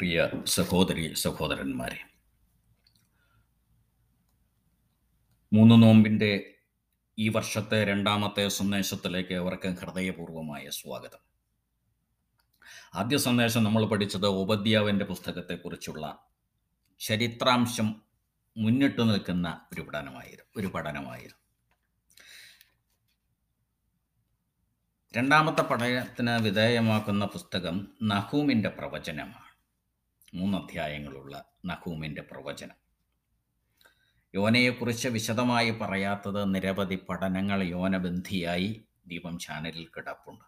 പ്രിയ സഹോദരി സഹോദരന്മാരെ. മൂന്ന് നോമ്പിന്റെ ഈ വർഷത്തെ രണ്ടാമത്തെ സന്ദേശത്തിലേക്ക് അവർക്ക് ഹൃദയപൂർവമായ സ്വാഗതം. ആദ്യ സന്ദേശം നമ്മൾ പഠിച്ചത് ഉപദ്യാവിന്റെ പുസ്തകത്തെക്കുറിച്ചുള്ള ചരിത്രാംശം മുന്നിട്ട് നിൽക്കുന്ന ഒരു പഠനമായിരുന്നു ഒരു പഠനമായിരുന്നു. രണ്ടാമത്തെ പഠനത്തിന് വിധേയമാക്കുന്ന പുസ്തകം നഹൂമിന്റെ പ്രവചനമാണ്. മൂന്ന് അധ്യായങ്ങളുള്ള നഹൂമിന്റെ പ്രവചനം. യോനയെക്കുറിച്ച് വിശദമായി പറയാത്തത് നിരവധി പഠനങ്ങൾ യോനബന്ധിയായി ദീപം ചാനലിൽ കിടപ്പുണ്ട്.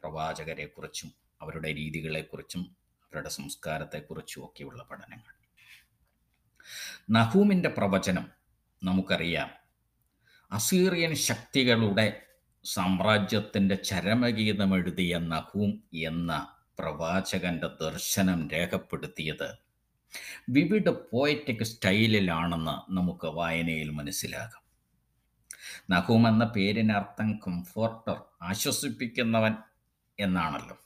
പ്രവാചകരെക്കുറിച്ചും അവരുടെ രീതികളെക്കുറിച്ചും അവരുടെ സംസ്കാരത്തെക്കുറിച്ചും ഒക്കെയുള്ള പഠനങ്ങൾ. നഹൂമിന്റെ പ്രവചനം നമുക്കറിയാം. അസീറിയൻ ശക്തികളുടെ സാമ്രാജ്യത്തിന്റെ ചരമഗീതം എഴുതിയ നഹൂം എന്ന പ്രവാചകന്റെ ദർശനം രേഖപ്പെടുത്തിയത്. വിവിധ പോയറ്റിക് സ്റ്റൈലിലാണെന്ന് നമുക്ക് വായനയിൽ മനസ്സിലാകും. നഹൂം എന്ന പേരിനർത്ഥം കംഫോർട്ടർ ആശ്വസിപ്പിക്കുന്നവൻ എന്നാണല്ലോ.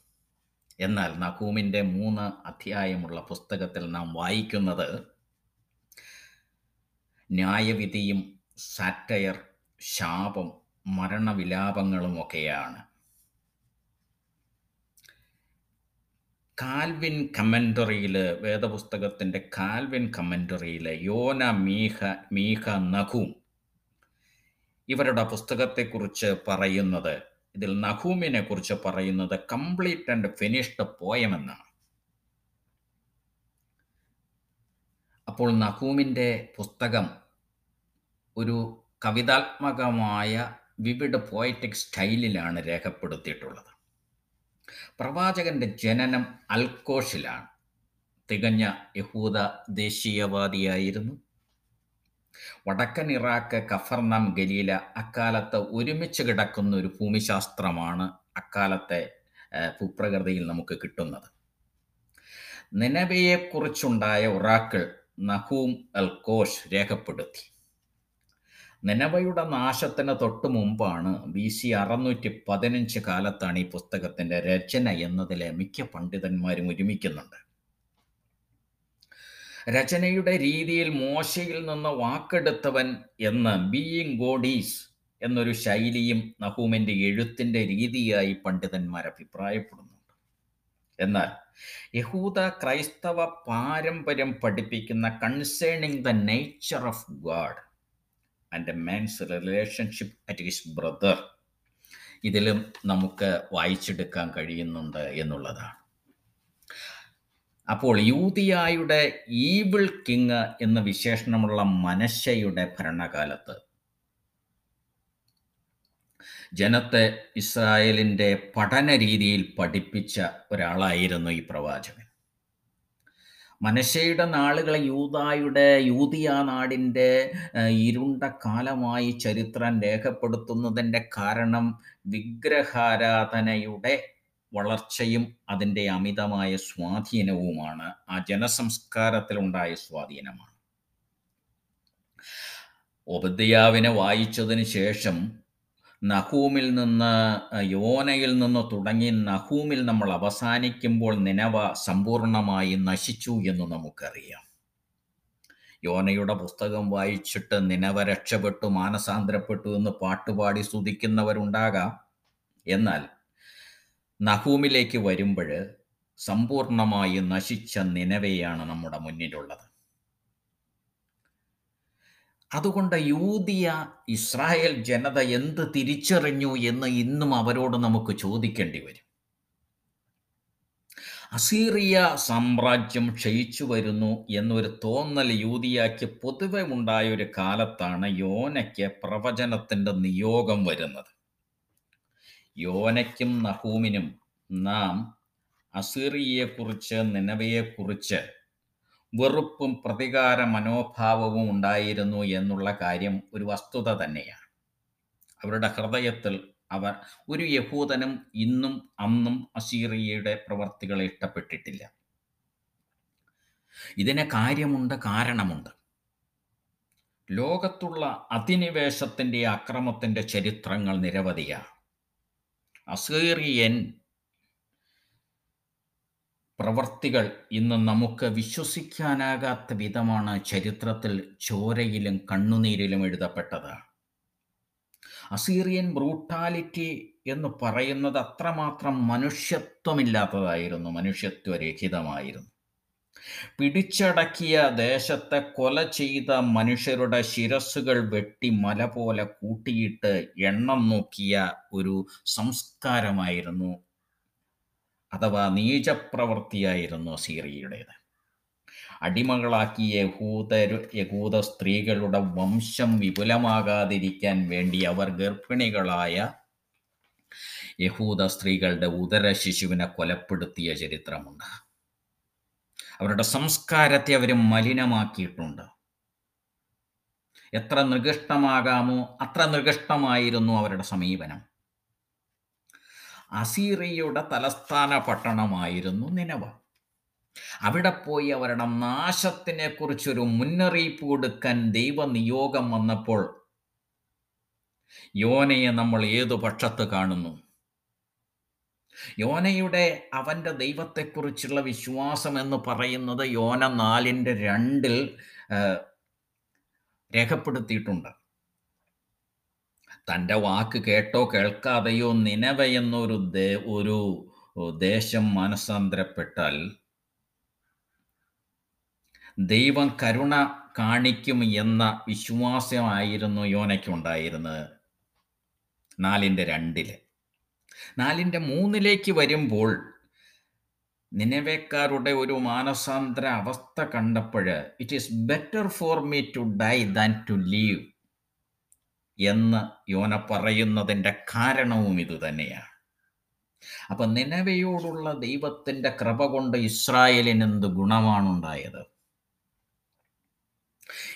എന്നാൽ നഹൂമിന്റെ മൂന്ന് അധ്യായമുള്ള പുസ്തകത്തിൽ നാം വായിക്കുന്നത് ന്യായവിധിയും സാറ്റയർ ശാപം മരണവിലാപങ്ങളുമൊക്കെയാണ് കാൽവിൻ കമന്ററിയിൽ വേദപുസ്തകത്തിന്റെ കാൽവിൻ കമന്ററിയിൽ യോന മീഹ മീഹ നഖൂം. ഇവരുടെ പുസ്തകത്തെക്കുറിച്ച് പറയുന്നത് ഇതിൽ നഹൂമിനെ കുറിച്ച് പറയുന്നത് കംപ്ലീറ്റ് ആൻഡ് ഫിനിഷ്ഡ് പോയം എന്നാണ് അപ്പോൾ നഹൂമിന്റെ പുസ്തകം ഒരു കവിതാത്മകമായ വിവിഡ് പോയറ്റിക് സ്റ്റൈലിലാണ് രേഖപ്പെടുത്തിയിട്ടുള്ളത്. പ്രവാചകന്റെ ജനനം അൽക്കോഷിലാണ്. തികഞ്ഞ യഹൂദ ദേശീയവാദിയായിരുന്നു. വടക്കൻ ഇറാഖ് കഫർനാം ഗലീല അക്കാലത്ത് ഒരുമിച്ച് കിടക്കുന്ന ഒരു ഭൂമിശാസ്ത്രമാണ് അക്കാലത്തെ ഭൂപ്രകൃതിയിൽ നമുക്ക് കിട്ടുന്നത്. നിലവയെക്കുറിച്ചുണ്ടായ ഒറാക്കിൾ നഹൂം അൽക്കോഷ് രേഖപ്പെടുത്തി. നിലവയുടെ നാശത്തിന് തൊട്ടു മുമ്പാണ് ബി സി അറുന്നൂറ്റി പതിനഞ്ച് കാലത്താണ് ഈ പുസ്തകത്തിന്റെ രചന എന്നതിലെ മിക്ക പണ്ഡിതന്മാരും ഒരുമിക്കുന്നുണ്ട്. രചനയുടെ രീതിയിൽ മോശയിൽ നിന്ന് വാക്കെടുത്തവൻ എന്ന് ബീയിങ് ഗോഡീസ് എന്നൊരു ശൈലിയും നഹൂമിന്റെ എഴുത്തിന്റെ രീതിയായി പണ്ഡിതന്മാർ അഭിപ്രായപ്പെടുന്നുണ്ട്. എന്നാൽ യഹൂദ ക്രൈസ്തവ പാരമ്പര്യം പഠിപ്പിക്കുന്ന concerning the nature of God and a man's relationship at his brother ഇതിലും നമുക്ക് വായിച്ചെടുക്കാൻ കഴിയുന്നുണ്ട് എന്നുള്ളതാണ്. അപ്പോൾ യൂതിയായുടെ ഈവിൾ കിങ് എന്ന വിശേഷണമുള്ള മനശയുടെ ഭരണകാലത്ത് ജനത്തെ ഇസ്രായേലിന്റെ പഠന രീതിയിൽ പഠിപ്പിച്ച ഒരാളായിരുന്നു ഈ പ്രവാചകൻ. മനശയുടെ നാളുകൾ യൂതായുടെ യൂതിയ നാടിന്റെ ഇരുണ്ട കാലമായി ചരിത്രം രേഖപ്പെടുത്തുന്നതിന്റെ കാരണം വിഗ്രഹാരാധനയുടെ വളർച്ചയും അതിന്റെ അമിതമായ സ്വാധീനവുമാണ്. ആ ജനസംസ്കാരത്തിൽ ജനസംസ്കാരത്തിലുണ്ടായ സ്വാധീനമാണ്. ഒബദ്യാവിനെ വായിച്ചതിന് ശേഷം നഹൂമിൽ നിന്ന് യോനയിൽ നിന്ന് തുടങ്ങി നഹൂമിൽ നമ്മൾ അവസാനിക്കുമ്പോൾ നിലവ സമ്പൂർണമായി നശിച്ചു എന്ന് നമുക്കറിയാം. യോനയുടെ പുസ്തകം വായിച്ചിട്ട് നിലവ രക്ഷപ്പെട്ടു മാനസാന്തരപ്പെട്ടു എന്ന് പാട്ടുപാടി സ്തുതിക്കുന്നവരുണ്ടാകാം. എന്നാൽ നഹൂമിലേക്ക് വരുമ്പോൾ സമ്പൂർണമായി നശിച്ച നിലവയാണ് നമ്മുടെ മുന്നിലുള്ളത്. അതുകൊണ്ട് യൂതിയ ഇസ്രായേൽ ജനത എന്ത് തിരിച്ചറിഞ്ഞു എന്ന് ഇന്നും അവരോട് നമുക്ക് ചോദിക്കേണ്ടി വരും. അസീറിയ സാമ്രാജ്യം ക്ഷയിച്ചു വരുന്നു എന്നൊരു തോന്നൽ യൂതിയാക്ക് പൊതുവെ ഉണ്ടായ ഒരു കാലത്താണ് യോനയ്ക്ക് പ്രവചനത്തിന്റെ നിയോഗം വരുന്നത്. യോനയ്ക്കും നഹൂമിനും നാം അസീറിയെക്കുറിച്ച് നിലവയെക്കുറിച്ച് വെറുപ്പും പ്രതികാര മനോഭാവവും ഉണ്ടായിരുന്നു എന്നുള്ള കാര്യം ഒരു വസ്തുത തന്നെയാണ്. അവരുടെ ഹൃദയത്തിൽ അവർ ഒരു യഹൂദനും ഇന്നും അന്നും അസീറിയയുടെ പ്രവർത്തികളെ ഇഷ്ടപ്പെട്ടിട്ടില്ല. ഇതിന് കാര്യമുണ്ട് കാരണമുണ്ട്. ലോകത്തുള്ള അധിനിവേശത്തിന്റെ അക്രമത്തിന്റെ ചരിത്രങ്ങൾ നിരവധിയാണ്. അസീറിയൻ പ്രവർത്തികൾ ഇന്ന് നമുക്ക് വിശ്വസിക്കാനാകാത്ത വിധമാണ് ചരിത്രത്തിൽ ചോരയിലും കണ്ണുനീരിലും എഴുതപ്പെട്ടത്. അസീറിയൻ ബ്രൂട്ടാലിറ്റി എന്ന് പറയുന്നത് അത്രമാത്രം മനുഷ്യത്വമില്ലാത്തതായിരുന്നു മനുഷ്യത്വരഹിതമായിരുന്നു. പിടിച്ചടക്കിയ ദേശത്തെ കൊല ചെയ്ത മനുഷ്യരുടെ ശിരസ്സുകൾ വെട്ടി മല പോലെ കൂട്ടിയിട്ട് എണ്ണം നോക്കിയ ഒരു സംസ്കാരമായിരുന്നു അഥവാ നീചപ്രവൃത്തിയായിരുന്നു സീറിയയുടേത് അടിമകളാക്കി യഹൂദ യഹൂദ സ്ത്രീകളുടെ വംശം വിപുലമാകാതിരിക്കാൻ വേണ്ടി അവർ ഗർഭിണികളായ യഹൂദ സ്ത്രീകളുടെ ഉദര ശിശുവിനെ കൊലപ്പെടുത്തിയ ചരിത്രമുണ്ട്. അവരുടെ സംസ്കാരത്തെ അവർ മലിനമാക്കിയിട്ടുണ്ട്. എത്ര നികൃഷ്ടമാകാമോ അത്ര നികൃഷ്ടമായിരുന്നു അവരുടെ സമീപനം. അസീറിയയുടെ തലസ്ഥാന പട്ടണമായിരുന്നു നിനവ. അവിടെ പോയി അവരുടെ നാശത്തിനെ കുറിച്ചൊരു മുന്നറിയിപ്പ് കൊടുക്കാൻ ദൈവനിയോഗം വന്നപ്പോൾ യോനയെ നമ്മൾ ഏതു പക്ഷത്ത് കാണുന്നു? യോനയുടെ അവന്റെ ദൈവത്തെക്കുറിച്ചുള്ള വിശ്വാസം എന്ന് പറയുന്നത് യോന നാലിന്റെ രണ്ടിൽ രേഖപ്പെടുത്തിയിട്ടുണ്ട്. തന്റെ വാക്ക് കേട്ടോ കേൾക്കാതെയോ നിലവയെന്നൊരു ഒരു ദേശം മനസ്സാന്തരപ്പെട്ടാൽ ദൈവം കരുണ കാണിക്കും എന്ന വിശ്വാസമായിരുന്നു യോനയ്ക്കുണ്ടായിരുന്നത് നാലിന്റെ രണ്ടിൽ. നാലിന്റെ മൂന്നിലേക്ക് വരുമ്പോൾ നിലവേക്കാരുടെ ഒരു മാനസാന്തര അവസ്ഥ കണ്ടപ്പോൾ it is better for me to die than to live എന്ന് യോന പറയുന്നതിന്റെ കാരണവും ഇത് തന്നെയാണ്. അപ്പൊ നിലവയോടുള്ള ദൈവത്തിന്റെ കൃപ കൊണ്ട് ഇസ്രായേലിന് എന്ത് ഗുണമാണുണ്ടായത്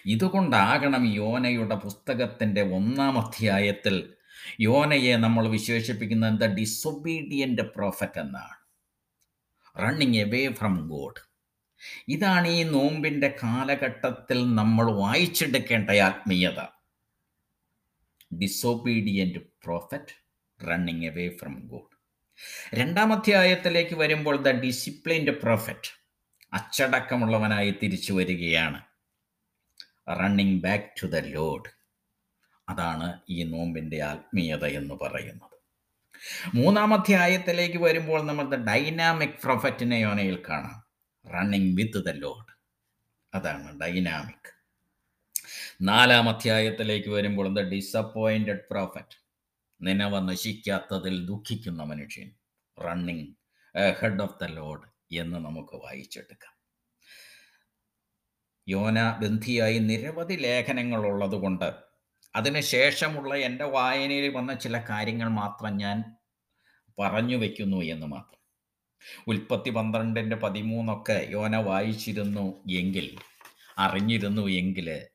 ഇതുകൊണ്ടാകണം യോനയുടെ പുസ്തകത്തിന്റെ ഒന്നാം അധ്യായത്തിൽ യോനയെ നമ്മൾ വിശേഷിപ്പിക്കുന്ന എന്താ? ഡിസൊബീഡിയന്റ് പ്രോഫറ്റ് എന്നാണ്. റണ്ണിങ് എവേ ഫ്രം ഗോഡ് ഇതാണ് ഈ നോമ്പിന്റെ കാലഘട്ടത്തിൽ നമ്മൾ വായിച്ചെടുക്കേണ്ട ആത്മീയത. Disobedient prophet running away from God രണ്ടാം അധ്യായത്തിലേക്ക് വരുമ്പോൾ ദ ഡിസിപ്ലിൻഡ് പ്രോഫറ്റ് അച്ചടക്കമുള്ളവനായി തിരിച്ചു വരികയാണ്. Running back to the Lord അതാണ് ഈ നോമ്പിന്റെ ആത്മീയത എന്ന് പറയുന്നത്. മൂന്നാം അധ്യായത്തിലേക്ക് വരുമ്പോൾ നമ്മൾ ദ ഡൈനാമിക് പ്രൊഫറ്റിനെ യോനയിൽ കാണാം. റണ്ണിങ് വിത്ത് ദ ലോഡ് അതാണ് ഡൈനാമിക് നാലാം അധ്യായത്തിലേക്ക് വരുമ്പോൾ ദ ഡിസപ്പോയിന്റഡ് പ്രോഫറ്റ് നിനവ നശിക്കാത്തതിൽ ദുഃഖിക്കുന്ന മനുഷ്യൻ. Running head of the Lord എന്ന് നമുക്ക് വായിച്ചെടുക്കാം. യോന ബന്ധിയായി നിരവധി ലേഖനങ്ങൾ ഉള്ളതുകൊണ്ട് അതിനുശേഷമുള്ള എന്റെ വായനയിൽ വന്ന ചില കാര്യങ്ങൾ മാത്രം ഞാൻ പറഞ്ഞു വയ്ക്കുന്നു എന്ന് മാത്രം. ഉൽപ്പത്തി പന്ത്രണ്ടിന്റെ പതിമൂന്നൊക്കെ യോന വായിച്ചിരുന്നു എങ്കിൽ അറിഞ്ഞിരുന്നു എങ്കിൽ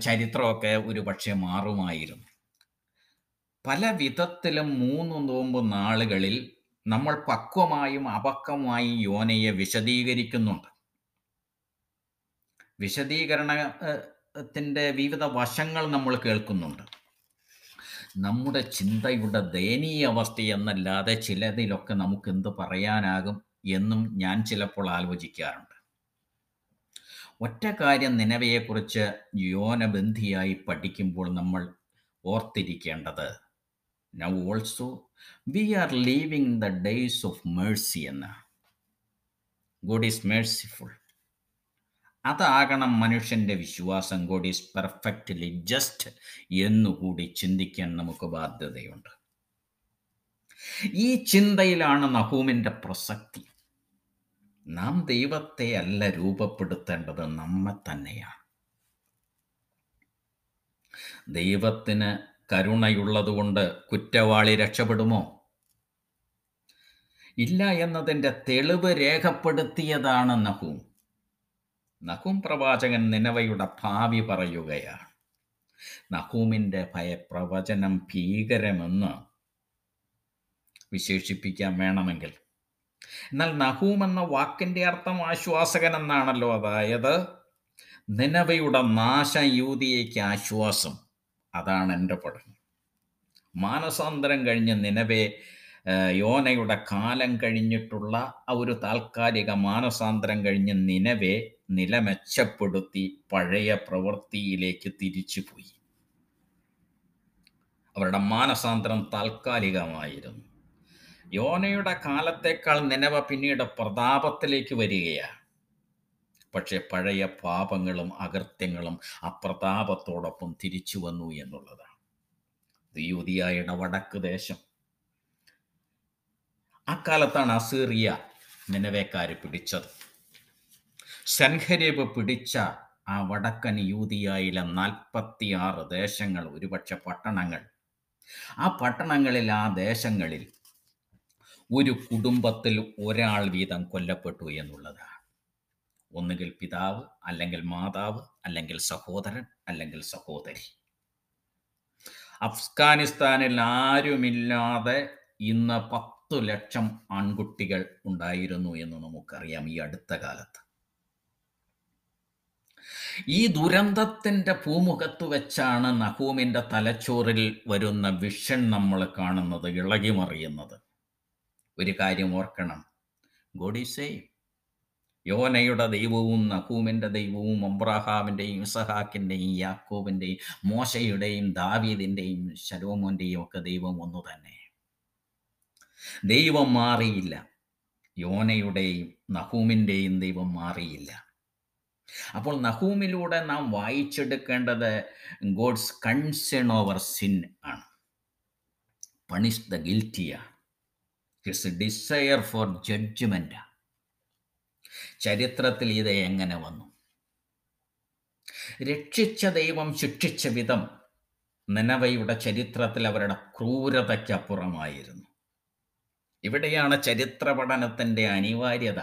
ചരിത്രമൊക്കെ ഒരു പക്ഷേ മാറുമായിരുന്നു. പല വിധത്തിലും മൂന്ന് നോമ്പ് നാളുകളിൽ നമ്മൾ പക്വമായും അപക്വമായും യോനയെ വിശദീകരിക്കുന്നുണ്ട്. വിശദീകരണത്തിന്റെ വിവിധ വശങ്ങൾ നമ്മൾ കേൾക്കുന്നുണ്ട്. നമ്മുടെ ചിന്തയുടെ ദയനീയ അവസ്ഥ എന്നല്ലാതെ ചിലതിലൊക്കെ നമുക്ക് എന്ത് പറയാനാകും എന്നും ഞാൻ ചിലപ്പോൾ ആലോചിക്കാറുണ്ട്. ഒറ്റ കാര്യം നിലവയെക്കുറിച്ച് യോനബന്ധിയായി പഠിക്കുമ്പോൾ നമ്മൾ ഓർത്തിരിക്കേണ്ടത് now also we are living the days of mercy എന്ന്. ഗോഡ് ഈസ് മേഴ്സിഫുൾ അതാകണം മനുഷ്യന്റെ വിശ്വാസം ഗോഡ് ഈസ് പെർഫെക്റ്റ്ലി ജസ്റ്റ് എന്നുകൂടി ചിന്തിക്കാൻ നമുക്ക് ബാധ്യതയുണ്ട്. ഈ ചിന്തയിലാണ് നഹൂമിന്റെ പ്രസക്തി. നാം ദൈവത്തെ അല്ല രൂപപ്പെടുത്തേണ്ടത് നമ്മെ തന്നെയാണ്. ദൈവത്തിന് കരുണയുള്ളതുകൊണ്ട് കുറ്റവാളി രക്ഷപ്പെടുമോ? ഇല്ല എന്നതിന്റെ തെളിവ് രേഖപ്പെടുത്തിയതാണ് നഹൂം. നഹൂം പ്രവാചകൻ നിലവയുടെ ഭാവി പറയുകയാണ്. നഹൂമിന്റെ ഭയപ്രവചനം ഭീകരമെന്ന് വിശേഷിപ്പിക്കാൻ വേണമെങ്കിൽ എന്നാൽ നഹൂം എന്ന വാക്കിന്റെ അർത്ഥം ആശ്വാസകൻ എന്നാണല്ലോ അതായത് നിലവയുടെ നാശം യൂതിയേക്ക് ആശ്വാസം. അതാണ് എന്റെ പഠനം. മാനസാന്തരം കഴിഞ്ഞ് നിലവേ യോനയുടെ കാലം കഴിഞ്ഞിട്ടുള്ള ആ ഒരു താൽക്കാലിക മാനസാന്തരം കഴിഞ്ഞ് നിലവെ നില മെച്ചപ്പെടുത്തി പഴയ പ്രവൃത്തിയിലേക്ക് തിരിച്ചുപോയി. അവരുടെ മാനസാന്തരം താൽക്കാലികമായിരുന്നു. യോനയുടെ കാലത്തേക്കാൾ നിലവ പിന്നീട് പ്രതാപത്തിലേക്ക് വരികയാണ്. പക്ഷെ പഴയ പാപങ്ങളും അകൃത്യങ്ങളും അപ്രതാപത്തോടൊപ്പം പ്രതാപത്തോടൊപ്പം തിരിച്ചു വന്നു എന്നുള്ളതാണ്. യൂതിയായുടെ വടക്ക് ദേശം. അക്കാലത്താണ് അസീറിയ നിലവേക്കാര് പിടിച്ചത്. സെൻഹരീബ് പിടിച്ച ആ വടക്കൻ യൂതിയായിലെ നാൽപ്പത്തിയാറ് ദേശങ്ങൾ ഒരുപക്ഷെ പട്ടണങ്ങൾ. ആ പട്ടണങ്ങളിൽ ആ ദേശങ്ങളിൽ ഒരു കുടുംബത്തിൽ ഒരാൾ വീതം കൊല്ലപ്പെട്ടു എന്നുള്ളതാണ്. ഒന്നുകിൽ പിതാവ് അല്ലെങ്കിൽ മാതാവ് അല്ലെങ്കിൽ സഹോദരൻ അല്ലെങ്കിൽ സഹോദരി. അഫ്ഗാനിസ്ഥാനിൽ ആരുമില്ലാതെ ഇന്ന് പത്തു ലക്ഷം ആൺകുട്ടികൾ ഉണ്ടായിരുന്നു എന്ന് നമുക്കറിയാം ഈ അടുത്ത കാലത്ത്. ഈ ദുരന്തത്തിന്റെ പൂമുഖത്ത് വെച്ചാണ് നഹൂമിന്റെ തലച്ചോറിൽ വരുന്ന വിഷൻ നമ്മൾ കാണുന്നത് ഇളകിമറിയുന്നത്. ഒരു കാര്യം ഓർക്കണം. ഗോഡ് ഈസ് സെയിം യോനയുടെ ദൈവവും നഹൂമിന്റെ ദൈവവും അബ്രഹാമിന്റെയും ഇസഹാക്കിന്റെയും യാക്കോബിന്റെയും മോശയുടെയും ദാവീദിന്റെയും ശലോമോന്റെയും ഒക്കെ ദൈവം ഒന്നു തന്നെ. ദൈവം മാറിയില്ല. യോനയുടെയും നഹൂമിന്റെയും ദൈവം മാറിയില്ല. അപ്പോൾ നഹൂമിലൂടെ നാം വായിച്ചെടുക്കേണ്ടത് ഗോഡ്സ് കൺസേൺ ഓവർ സിൻ ആണ്. പണിഷ് ദ ഗിൽറ്റിയാണ് ഹിസ് ഡിസയർ ഫോർ ജഡ്ജ്മെന്റ് ചരിത്രത്തിൽ ഇത് എങ്ങനെ വന്നു? രക്ഷിച്ച ദൈവം ശിക്ഷിച്ച വിധം നിനവയുടെ ചരിത്രത്തിൽ അവരുടെ ക്രൂരതയ്ക്കപ്പുറമായിരുന്നു. ഇവിടെയാണ് ചരിത്ര പഠനത്തിന്റെ അനിവാര്യത.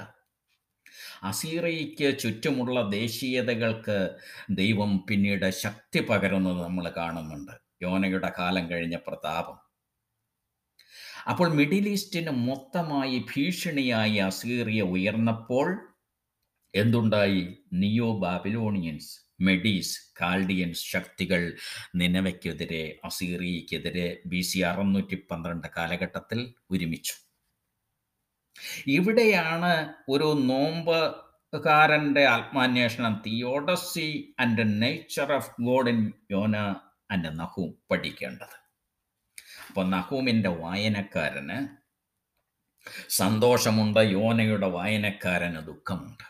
അസീറയ്ക്ക് ചുറ്റുമുള്ള ദേശീയതകൾക്ക് ദൈവം പിന്നീട് ശക്തി പകരുന്നത് നമ്മൾ കാണുന്നുണ്ട്. യോനയുടെ കാലം കഴിഞ്ഞ പ്രതാപം. അപ്പോൾ മിഡിൽ ഈസ്റ്റിന് മൊത്തമായി ഭീഷണിയായി അസീറിയ ഉയർന്നപ്പോൾ എന്തുണ്ടായി? നിയോ ബാബിലോണിയൻസ് മെഡീസ് കാൽഡിയൻസ് ശക്തികൾ നിലവയ്ക്കെതിരെ അസീറിയക്കെതിരെ ബി സി അറുന്നൂറ്റി പന്ത്രണ്ട് കാലഘട്ടത്തിൽ ഒരുമിച്ചു. ഇവിടെയാണ് ഒരു നോമ്പ് കാരന്റെ ആത്മാന്വേഷണം theodicy and nature of God in Yona and Nahum പഠിക്കേണ്ടത്. അപ്പോൾ നഹൂമിന്റെ വായനക്കാരന് സന്തോഷമുണ്ട് യോനയുടെ വായനക്കാരന് ദുഃഖമുണ്ട്.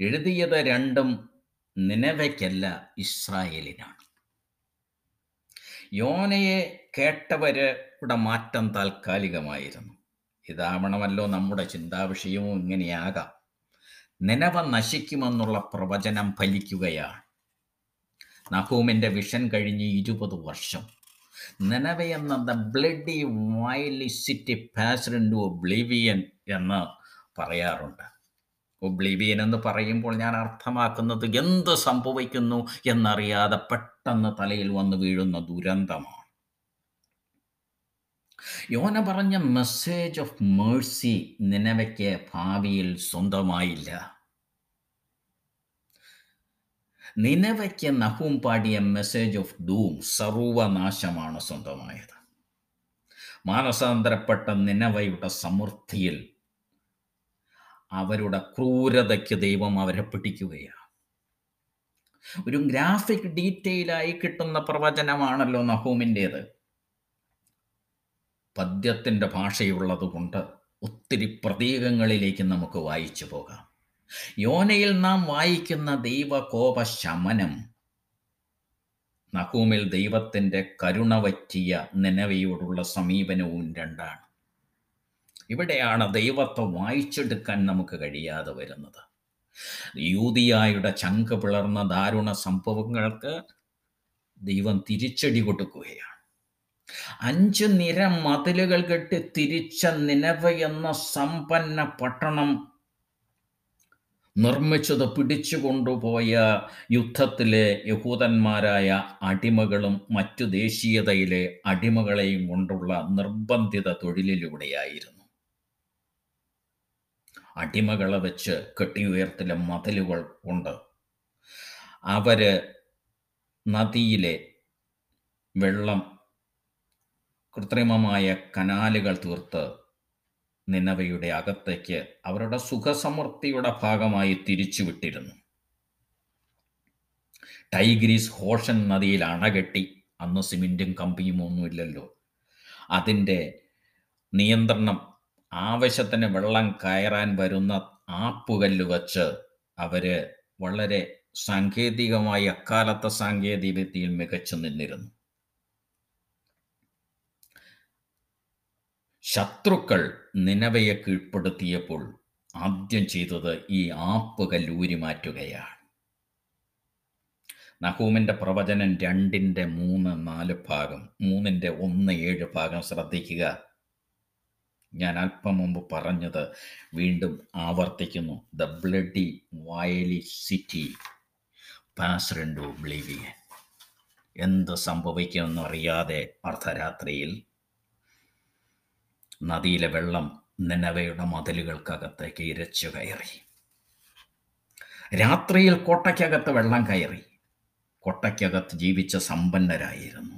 എഴുതിയത് രണ്ടും നിലവയ്ക്കല്ല ഇസ്രായേലിനാണ്. യോനയെ കേട്ടവരുടെ മാറ്റം താൽക്കാലികമായിരുന്നു. ഇതാവണമല്ലോ നമ്മുടെ ചിന്താവിഷയവും ഇങ്ങനെയാകാം. നിലവ നശിക്കുമെന്നുള്ള പ്രവചനം ഫലിക്കുകയാണ്. നഹൂമിന്റെ വിഷൻ കഴിഞ്ഞ് ഇരുപത് വർഷം. നിലവ എന്ന the bloody vile city passed into oblivion എന്ന് പറയാറുണ്ട്. ഒബ്ലിവിയൻ എന്ന് പറയുമ്പോൾ ഞാൻ അർത്ഥമാക്കുന്നത് എന്ത് സംഭവിക്കുന്നു എന്നറിയാതെ പെട്ടെന്ന് തലയിൽ വന്ന് വീഴുന്ന ദുരന്തമാണ്. യോന പറഞ്ഞ മെസ്സേജ് ഓഫ് മേഴ്സി നിലവയ്ക്ക് ഭാവിയിൽ സ്വന്തമായില്ല. നിലവയ്ക്ക് നഹൂം പാടിയ മെസ്സേജ് ഓഫ് ഡൂം സർവനാശമാണ് സ്വന്തമായത്. മാനസാന്തരപ്പെട്ട നിലവയുടെ സമൃദ്ധിയിൽ അവരുടെ ക്രൂരതയ്ക്ക് ദൈവം അവരെ പിടിക്കുകയാണ്. ഒരു ഗ്രാഫിക് ഡീറ്റെയിലായി കിട്ടുന്ന പ്രവചനമാണല്ലോ നഹൂമിന്റേത്. പദ്യത്തിന്റെ ഭാഷയുള്ളത് കൊണ്ട് ഒത്തിരി പ്രതീകങ്ങളിലേക്ക് നമുക്ക് വായിച്ചു പോകാം. യോനയിൽ നാം വായിക്കുന്ന ദൈവകോപ ശമനം നഹൂമിൽ ദൈവത്തിന്റെ കരുണ പറ്റിയ നിലവയോടുള്ള സമീപനവും രണ്ടാണ്. ഇവിടെയാണ് ദൈവത്തെ വായിച്ചെടുക്കാൻ നമുക്ക് കഴിയാതെ വരുന്നത്. യൂതിയായുടെ ചങ്ക് പിളർന്ന ദാരുണ സംഭവങ്ങൾക്ക് ദൈവം തിരിച്ചടി കൊടുക്കുകയാണ്. അഞ്ച് നിര മതിലുകൾ കെട്ടി തിരിച്ച നിലവ എന്ന സമ്പന്ന പട്ടണം നിർമ്മിച്ചത് പിടിച്ചുകൊണ്ടുപോയ യുദ്ധത്തിലെ യഹൂദന്മാരായ അടിമകളും മറ്റു ദേശീയതയിലെ അടിമകളെയും കൊണ്ടുള്ള നിർബന്ധിത തൊഴിലിലൂടെയായിരുന്നു. അടിമകളെ വെച്ച് കെട്ടിയുയർത്തിലെ മതിലുകൾ ഉണ്ട്. അവർ നദിയിലെ വെള്ളം കൃത്രിമമായ കനാലുകൾ തീർത്ത് നിനവയുടെ അകത്തേക്ക് അവരുടെ സുഖസമൃദ്ധിയുടെ ഭാഗമായി തിരിച്ചുവിട്ടിരുന്നു ടൈഗ്രീസ് ഹോഷൻ നദിയിൽ അണകെട്ടി. അന്ന് സിമെന്റും കമ്പിയും ഒന്നുമില്ലല്ലോ. അതിന്റെ നിയന്ത്രണം ആവശ്യത്തിന് വെള്ളം കയറാൻ വരുന്ന ആപ്പുകല്ല് വച്ച് അവർ വളരെ സാങ്കേതികമായി അക്കാലത്തെ സാങ്കേതിക വിദ്യയിൽ മികച്ചു നിന്നിരുന്നു. ശത്രുക്കൾ നിലവയെ കീഴ്പ്പെടുത്തിയപ്പോൾ ആദ്യം ചെയ്തത് ഈ ആപ്പ് കല്ലൂരി മാറ്റുകയാണ്. നഹൂമിന്റെ പ്രവചനം രണ്ടിന്റെ മൂന്ന് നാല് ഭാഗം മൂന്നിന്റെ ഒന്ന് ഏഴ് ഭാഗം ശ്രദ്ധിക്കുക. ഞാൻ അല്പം മുമ്പ് പറഞ്ഞത് വീണ്ടും ആവർത്തിക്കുന്നു. The bloody vile city passed into oblivion എന്ത് സംഭവിക്കുമെന്നറിയാതെ അർദ്ധരാത്രിയിൽ നദിയിലെ വെള്ളം നിലവയുടെ മതിലുകൾക്കകത്തേക്ക് ഇരച്ചു കയറി. രാത്രിയിൽ കോട്ടയ്ക്കകത്ത് വെള്ളം കയറി. കോട്ടയ്ക്കകത്ത് ജീവിച്ച സമ്പന്നരായിരുന്നു.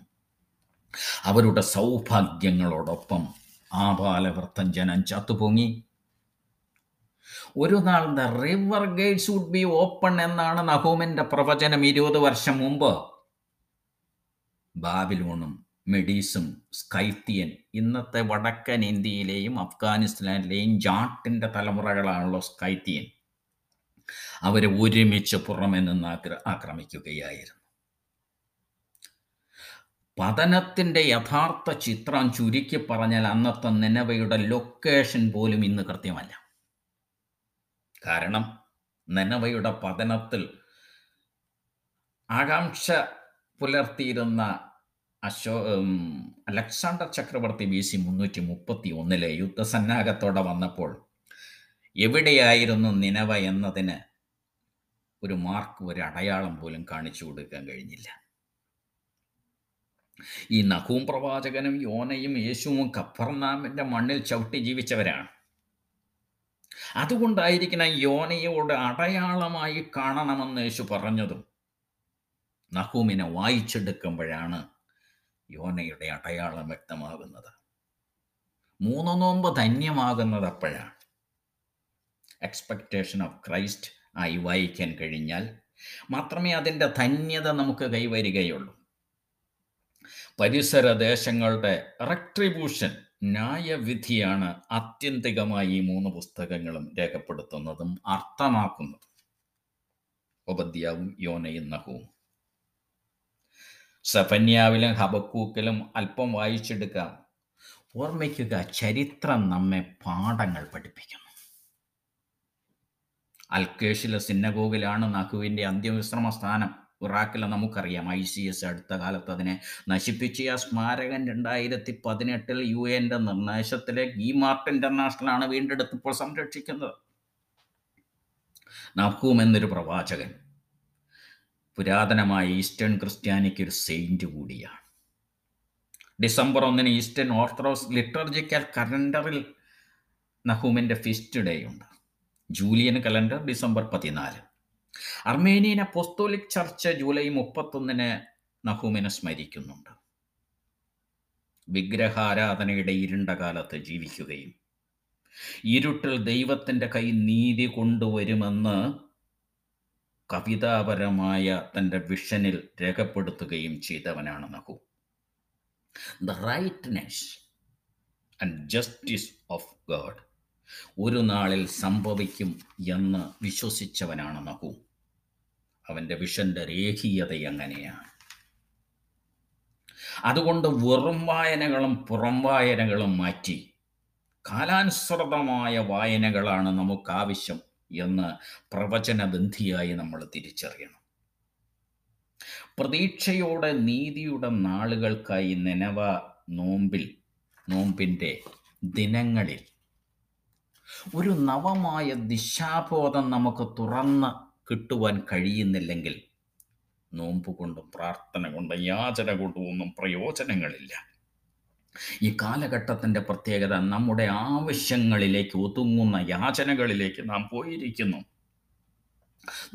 അവരുടെ സൗഭാഗ്യങ്ങളോടൊപ്പം ആപാലവൃത്തം ജനം ചത്തുപൊങ്ങി. ഒരു നാൾ the river gates would be open എന്നാണ് നഹൂമിന്റെ പ്രവചനം ഇരുപത് വർഷം മുമ്പ്. ബാബിലോണും മെഡീസും സ്കൈത്തിയൻ ഇന്നത്തെ വടക്കൻ ഇന്ത്യയിലെയും അഫ്ഗാനിസ്ഥാനിലെയും ജാട്ടിന്റെ തലമുറകളാണല്ലോ സ്കൈത്തിയൻ. അവരെ ഒരുമിച്ച് പുറമെ നിന്ന് ആക്ര ആക്രമിക്കുകയായിരുന്നു. പതനത്തിന്റെ യഥാർത്ഥ ചിത്രം ചുരുക്കി പറഞ്ഞാൽ അന്നത്തെ നെനവയുടെ ലൊക്കേഷൻ പോലും ഇന്ന് കൃത്യമല്ല. കാരണം നെനവയുടെ പതനത്തിൽ ആകാംക്ഷ പുലർത്തിയിരുന്ന അശോ അലക്സാണ്ടർ ചക്രവർത്തി ബി സി മുന്നൂറ്റി മുപ്പത്തി ഒന്നിലെ യുദ്ധസന്നാഹത്തോടെ വന്നപ്പോൾ എവിടെയായിരുന്നു നിലവ എന്നതിന് ഒരു മാർക്ക് ഒരു അടയാളം പോലും കാണിച്ചു കൊടുക്കാൻ കഴിഞ്ഞില്ല. ഈ നഖൂം പ്രവാചകനും യോനയും യേശുവും കഫർനാമിന്റെ മണ്ണിൽ ചവിട്ടി ജീവിച്ചവരാണ്. അതുകൊണ്ടായിരിക്കണം യോനയോട് അടയാളമായി കാണണമെന്ന് യേശു പറഞ്ഞതും. നഹൂമിനെ വായിച്ചെടുക്കുമ്പോഴാണ് യോനയുടെ അടയാളം വ്യക്തമാകുന്നത്. മൂന്ന് നോമ്പ് ധന്യമാകുന്നത് അപ്പോഴാണ്. എക്സ്പെക്റ്റേഷൻ ഓഫ് ക്രൈസ്റ്റ് ആയി വായിക്കാൻ കഴിഞ്ഞാൽ മാത്രമേ അതിന്റെ ധന്യത നമുക്ക് കൈവരികയുള്ളൂ. പരിസര ദേശങ്ങളുടെ റെക്ട്രിബ്യൂഷൻ ന്യായവിധിയാണ് ആത്യന്തികമായി ഈ മൂന്ന് പുസ്തകങ്ങളും രേഖപ്പെടുത്തുന്നതും അർത്ഥമാക്കുന്നതും. ഉപദ്യാവും യോനയും നഹവും. സഫന്യാവിലും ഹബക്കൂക്കിലും അല്പം വായിച്ചെടുക്കാം. ഓർമ്മിക്കുക ചരിത്രം നമ്മെ പാഠങ്ങൾ പഠിപ്പിക്കുന്നു. അൽക്കേഷിലെ സിന്നഗോഗിലാണ് നഖുവിന്റെ അന്ത്യവിശ്രമ സ്ഥാനം ഇറാഖിലെ നമുക്കറിയാം ഐ സി എസ് അടുത്ത കാലത്ത് അതിനെ നശിപ്പിച്ച. ആ സ്മാരകൻ രണ്ടായിരത്തി പതിനെട്ടിൽ യു എന്റെ നിർദ്ദേശത്തിലെ ഗി മാർട്ട് ഇന്റർനാഷണലാണ് വീണ്ടെടുത്തപ്പോൾ സംരക്ഷിക്കുന്നത്. നഹൂം എന്നൊരു പ്രവാചകൻ. പുരാതനമായ ഈസ്റ്റേൺ ക്രിസ്ത്യാനിക്ക് ഒരു സെയിന്റ് കൂടിയാണ്. ഡിസംബർ ഒന്നിന് ഈസ്റ്റേൺ ഓർത്തഡോക്സ് ലിറ്റർജിക്കൽ കലണ്ടറിൽ നഹൂമിന്റെ ഫിസ്റ്റ് ഡേ ഉണ്ട്. ജൂലിയൻ കലണ്ടർ ഡിസംബർ പതിനാല്. അർമേനിയൻ അപ്പോസ്തോലിക് ചർച്ച് ജൂലൈ മുപ്പത്തൊന്നിന് നഹൂമിനെ സ്മരിക്കുന്നുണ്ട്. വിഗ്രഹാരാധനയുടെ ഇരുണ്ട കാലത്ത് ജീവിക്കുകയും ഇരുട്ടിൽ ദൈവത്തിന്റെ കൈ നീതി കൊണ്ടുവരുമെന്ന് കവിതാപരമായ തന്റെ വിഷനിൽ രേഖപ്പെടുത്തുകയും ചെയ്തവനാണ് നഹു. The righteousness and justice of God ഒരു നാളിൽ സംഭവിക്കും എന്ന് വിശ്വസിച്ചവനാണ് നഹു. അവന്റെ വിഷന്റെ രേഖീയത എങ്ങനെയാണ്? അതുകൊണ്ട് വെറും വായനകളും പുറം വായനകളും മാറ്റി കാലാനുസൃതമായ വായനകളാണ് നമുക്ക് ആവശ്യം. എന്ന് പ്രവചനബന്ധിയായി നമ്മൾ തിരിച്ചറിയണം. പ്രതീക്ഷയോടെ നീതിയുടെ നാളുകൾക്കായി നനവ നോമ്പിൽ നോമ്പിന്റെ ദിനങ്ങളിൽ ഒരു നവമായ ദിശാബോധം നമുക്ക് തുറന്ന് കിട്ടുവാൻ കഴിയുന്നില്ലെങ്കിൽ നോമ്പ് കൊണ്ടും പ്രാർത്ഥന കൊണ്ടും യാചന കൊണ്ടും ഒന്നും പ്രയോജനങ്ങളില്ല. ഈ കാലഘട്ടത്തിന്റെ പ്രത്യേകത നമ്മുടെ ആവശ്യങ്ങളിലേക്ക് ഒതുങ്ങുന്ന യാചനകളിലേക്ക് നാം പോയിരിക്കുന്നു.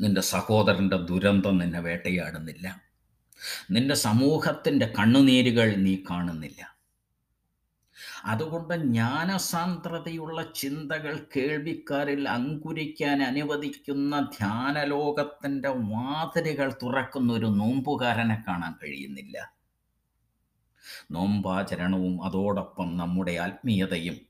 നിന്റെ സഹോദരന്റെ ദുരന്തം നിന്നെ വേട്ടയാടുന്നില്ല. നിന്റെ സമൂഹത്തിന്റെ കണ്ണുനീരുകൾ നീ കാണുന്നില്ല. അതുകൊണ്ട് ജ്ഞാനസാന്ദ്രതയുള്ള ചിന്തകൾ കേൾവിക്കാരിൽ അങ്കുരിക്കാൻ അനുവദിക്കുന്ന ധ്യാനലോകത്തിന്റെ വാതിലുകൾ തുറക്കുന്ന ഒരു നോമ്പുകാരനെ കാണാൻ കഴിയുന്നില്ല. നോമ്പാചരണവും അതോടൊപ്പം നമ്മുടെ ആത്മീയതയും.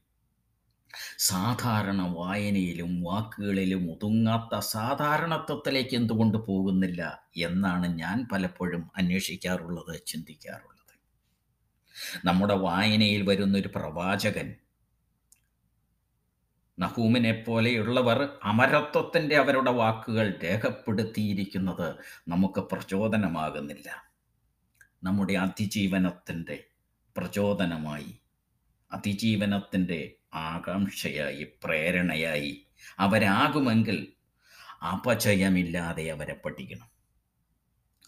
സാധാരണ വായനയിലും വാക്കുകളിലും ഒതുങ്ങാത്ത സാധാരണത്വത്തിലേക്ക് എന്തുകൊണ്ട് പോകുന്നില്ല എന്നാണ് ഞാൻ പലപ്പോഴും അന്വേഷിക്കാറുള്ളത് ചിന്തിക്കാറുള്ളത്. നമ്മുടെ വായനയിൽ വരുന്നൊരു പ്രവാചകൻ നഹൂമിനെ പോലെയുള്ളവർ അമരത്വത്തിന്റെ അവരുടെ വാക്കുകൾ രേഖപ്പെടുത്തിയിരിക്കുന്നത് നമുക്ക് പ്രചോദനമാകുന്നില്ല. നമ്മുടെ അതിജീവനത്തിന്റെ പ്രചോദനമായി അതിജീവനത്തിന്റെ ആകാംക്ഷയായി പ്രേരണയായി അവരാകുമെങ്കിൽ അപചയമില്ലാതെ അവരെ പഠിക്കണം.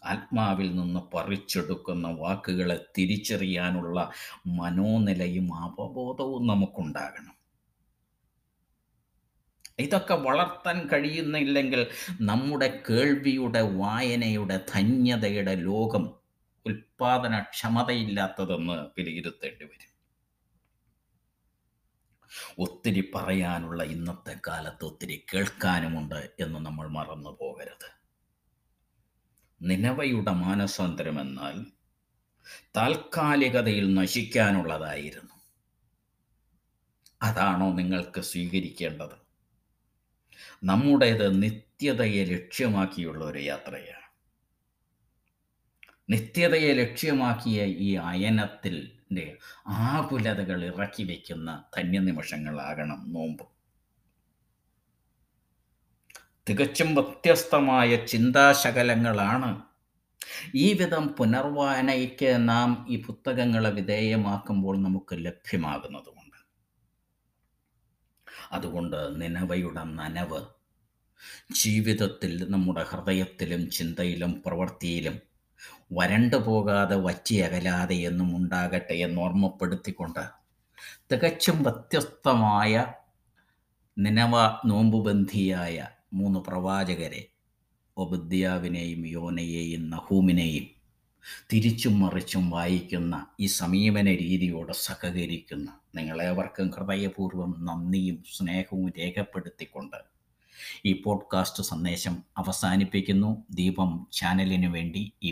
ആത്മാവിൽ നിന്ന് പറിച്ചെടുക്കുന്ന വാക്കുകളെ തിരിച്ചറിയാനുള്ള മനോനിലയും അവബോധവും നമുക്കുണ്ടാകണം. ഇതൊക്കെ വളർത്താൻ കഴിയുന്നില്ലെങ്കിൽ നമ്മുടെ കേൾവിയുടെ വായനയുടെ ധന്യതയുടെ ലോകം ഉൽപാദനക്ഷമതയില്ലാത്തതെന്ന് വിലയിരുത്തേണ്ടി വരും. ഒത്തിരി പറയാനുള്ള ഇന്നത്തെ കാലത്ത് ഒത്തിരി കേൾക്കാനുമുണ്ട് എന്ന് നമ്മൾ മറന്നു പോകരുത്. നിലവയുടെ മാനസാന്തരം എന്നാൽ താൽക്കാലികതയിൽ നശിക്കാനുള്ളതായിരുന്നു. അതാണോ നിങ്ങൾക്ക് സ്വീകരിക്കേണ്ടത്? നമ്മുടേത് നിത്യതയെ ലക്ഷ്യമാക്കിയുള്ള ഒരു യാത്രയാണ്. നിത്യതയെ ലക്ഷ്യമാക്കിയ ഈ അയനത്തിൽ ആകുലതകൾ ഇറക്കി വയ്ക്കുന്ന ധന്യനിമിഷങ്ങളാകണം നോമ്പ്. തികച്ചും വ്യത്യസ്തമായ ചിന്താശകലങ്ങളാണ്. ഈ വിധം പുനർവായനയ്ക്ക് നാം ഈ പുസ്തകങ്ങളെ വിധേയമാക്കുമ്പോൾ നമുക്ക് ലഭ്യമാകുന്നതുകൊണ്ട് അതുകൊണ്ട് നിലവയുടെ നനവ് ജീവിതത്തിൽ നമ്മുടെ ഹൃദയത്തിലും ചിന്തയിലും പ്രവൃത്തിയിലും വരണ്ടു പോകാതെ വറ്റിയകലാതെ എന്നും ഉണ്ടാകട്ടെ എന്ന് ഓർമ്മപ്പെടുത്തിക്കൊണ്ട് തികച്ചും വ്യത്യസ്തമായ നിനവ നോമ്പുബന്ധിയായ മൂന്ന് പ്രവാചകരെ ഒബദ്യാവിനെയും യോനയെയും നഹൂമിനെയും തിരിച്ചും മറിച്ചും വായിക്കുന്ന ഈ സമീപന രീതിയോട് സഹകരിക്കുന്ന നിങ്ങളേവർക്കും ഹൃദയപൂർവം നന്ദിയും സ്നേഹവും രേഖപ്പെടുത്തിക്കൊണ്ട് ഈ പോഡ്കാസ്റ്റ് സന്ദേശം അവസാനിപ്പിക്കുന്നു. ദീപം ചാനലിനു വേണ്ടി ഇ